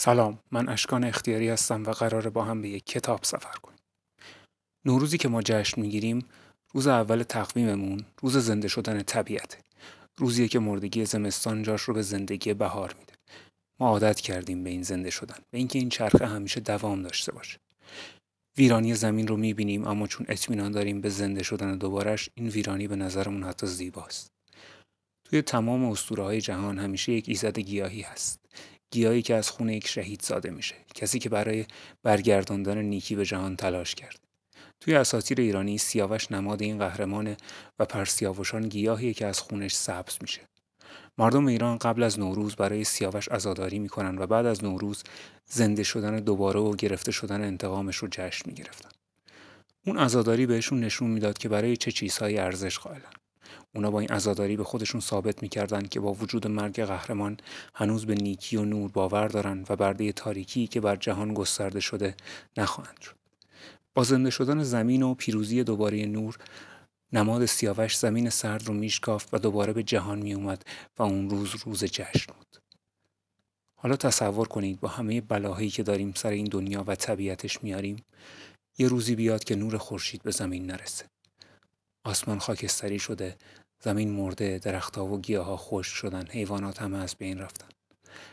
سلام من اشکان اختیاری هستم و قراره با هم به یک کتاب سفر کنیم. نوروزی که ما جشن می‌گیریم روز اول تقویممون روز زنده شدن طبیعته. روزیه که مردگی زمستان جاش رو به زندگی بهار میده. ما عادت کردیم به این زنده شدن به اینکه این چرخه همیشه دوام داشته باشه. ویرانی زمین رو می‌بینیم اما چون اطمینان داریم به زنده شدن دوبارش این ویرانی به نظرمون حتی زیباست. توی تمام اسطوره جهان همیشه یک ایزد گیاهی هست. گیاهی که از خون یک شهید ساده میشه. کسی که برای برگرداندن نیکی به جهان تلاش کرد. توی اساطیر ایرانی سیاوش نماد این قهرمان و پرسیاوشان گیاهی که از خونش سبز میشه. مردم ایران قبل از نوروز برای سیاوش عزاداری می‌کنن و بعد از نوروز زنده شدن دوباره و گرفته شدن انتقامش رو جشن می‌گرفتن. اون عزاداری بهشون نشون می‌داد که برای چه چیزهایی ارزش قائلن. اونا با این عزاداری به خودشون ثابت می‌کردند که با وجود مرگ قهرمان هنوز به نیکی و نور باور دارن و برده تاریکی که بر جهان گسترده شده نخواهند شد. با زنده شدن زمین و پیروزی دوباره نور نماد سیاوش زمین سرد رو میشکافت و دوباره به جهان میومد و اون روز روز جشن بود. حالا تصور کنید با همه بلاهایی که داریم سر این دنیا و طبیعتش میاریم یه روزی بیاد که نور خورشید به زمین نرسه. آسمان خاکستری شده زمین مرده درختها و گیاها خشک شدن حیوانات همه از بین رفتن.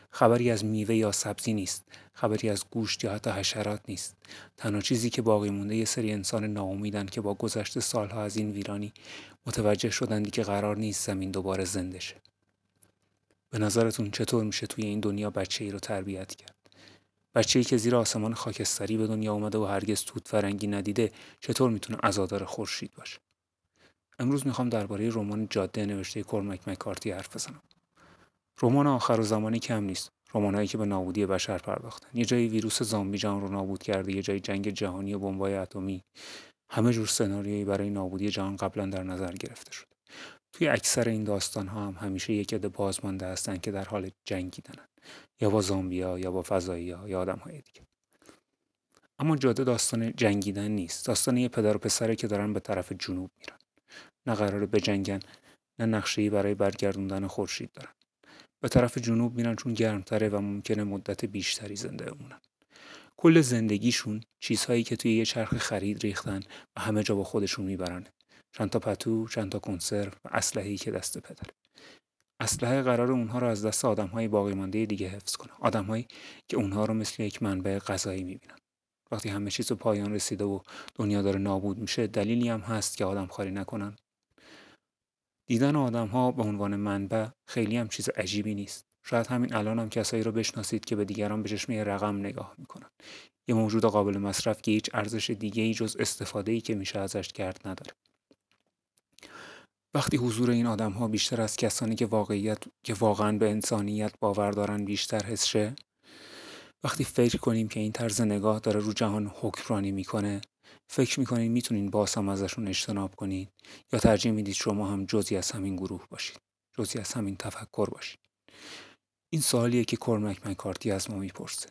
خبری از میوه یا سبزی نیست خبری از گوشت یا حتی حشرات نیست. تنها چیزی که باقی مونده یه سری انسان ناامیدن که با گذشت سالها از این ویرانی متوجه شدندی که قرار نیست زمین دوباره زنده شه. به نظرتون چطور میشه توی این دنیا بچه ای رو تربیت کرد؟ بچه ای که زیر آسمان خاکستری به دنیا اومده و هرگز توت فرنگی ندیده چطور می‌تونه عزادار خورشید باشه؟ امروز می‌خوام درباره رمان جاده نوشته کرمک مکارتی حرف بزنم. رمان آخر و زمانی کم نیست. رمانهایی که به نابودی بشر پرداختن. یه جایی ویروس زامبی جهان رو نابود کرده، یه جایی جنگ جهانی و بمبای اتمی. همه جور سناریویی برای نابودی جهان قبلا در نظر گرفته شده. توی اکثر این داستان ها هم همیشه یک عده بازمانده هستن که در حال جنگیدنن یا با زامبیا یا با فضایی یا آدم های دیگه اما جاده داستان جنگیدن نیست داستان یه پدر و پسره که دارن به طرف جنوب میرن نه قراره بجنگن نه نقشه‌ای برای برگردوندن خورشید دارن. به طرف جنوب میرن چون گرمتره و ممکنه مدت بیشتری زنده بمونن. کل زندگیشون چیزهایی که توی یه چرخ خرید ریختن و همه جا با خودشون می‌برن. چند تا پتو چند تا کنسرو و اسلحه‌ای که دست پدره. اسلحه قرار اونها رو از دست آدمهای باقی مانده دیگه حفظ کنه. آدمهایی که اونها رو مثل یک منبع غذایی می‌بینن. وقتی همه چیز به پایان رسیده و دنیا داره نابود میشه دلیلی هم هست که آدم خاری نکنن دیدن آدم ها به عنوان منبع خیلی هم چیز عجیبی نیست. شاید همین الان هم کسایی رو بشناسید که به دیگران به چشم رقم نگاه می‌کنن. یه موجود قابل مصرف که هیچ ارزش دیگه ای جز استفاده ای که میشه ازش کرد نداره. وقتی حضور این آدم ها بیشتر از کسانی که واقعیت که واقعا به انسانیت باور دارن بیشتر حس شه وقتی فکر کنیم که این طرز نگاه داره رو جهان حکمرانی می‌کنه فکر می‌کنین می‌تونین باز هم ازشون اجتناب کنین یا ترجیح می‌دید شما هم جزی از همین گروه باشید جزی از همین تفکر باشید. این سوالیه که کرمک مکارتی از ما می‌پرسه.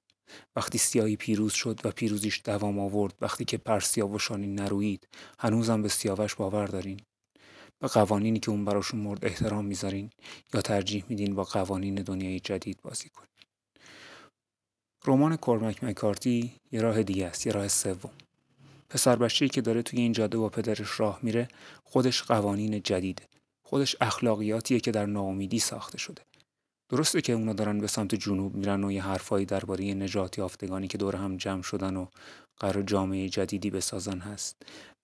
وقتی سیاهی پیروز شد و پیروزیش دوام آورد وقتی که پرسیاوشانی نروید هنوزم به سیاوش باور دارین؟ به قوانینی که اون براشون مورد احترام می‌ذارین یا ترجیح میدین با قوانین دنیای جدید بازی کنین؟ رمان کرمک مکارتی یه راه دیگه است یه راه سوم. پسر بچه‌ای که داره توی این جاده با پدرش راه میره خودش قوانین جدیده. خودش اخلاقیاتیه که در ناامیدی ساخته شده. درسته که اونا دارن به سمت جنوب میرن و یه حرفایی درباره نجات یافتگانی که دور هم جمع شدن و قرار جامعه جدیدی بسازن هست.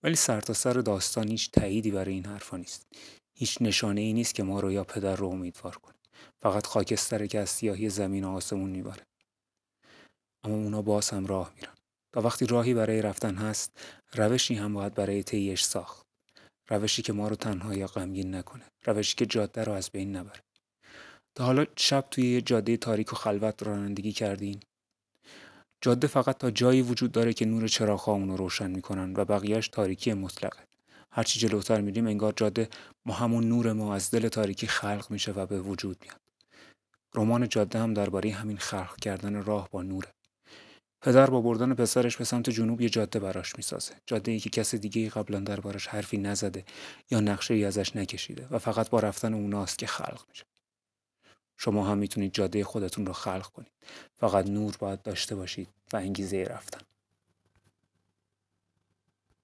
ولی سرتاسر سر داستان هیچ تاییدی برای این حرفا نیست. هیچ نشانه ای نیست که ما رو یا پدر رو امیدوار کنه. فقط خاکستره که از سیاهی زمین و آسمون می‌بره اما اونا باز هم راه میرن. تا وقتی راهی برای رفتن هست روشی هم باید برای طیش ساخت. روشی که ما رو تنها یا غمگین نکنه. روشی که جاده رو از بین نبره. تا حالا شب توی یه جاده تاریک و خلوت رانندگی کردین؟ جاده فقط تا جایی وجود داره که نور چراغ اون رو روشن می‌کنن و بقیهش تاریکی مطلقه. هرچی جلوتر میریم انگار جاده ما همون نور ما از دل تاریکی خلق میشه و به وجود میاد. رمان جاده هم درباره همین خلق کردن راه با نوره. پدر با بردن پسرش به سمت جنوب یه جاده براش می‌سازه. جاده ای که کس دیگه قبلا دربارش حرفی نزده یا نقشه ای ازش نکشیده و فقط با رفتن اوناست که خلق میشه. شما هم می‌تونید جاده خودتون رو خلق کنید. فقط نور باید داشته باشید و انگیزه رفتن.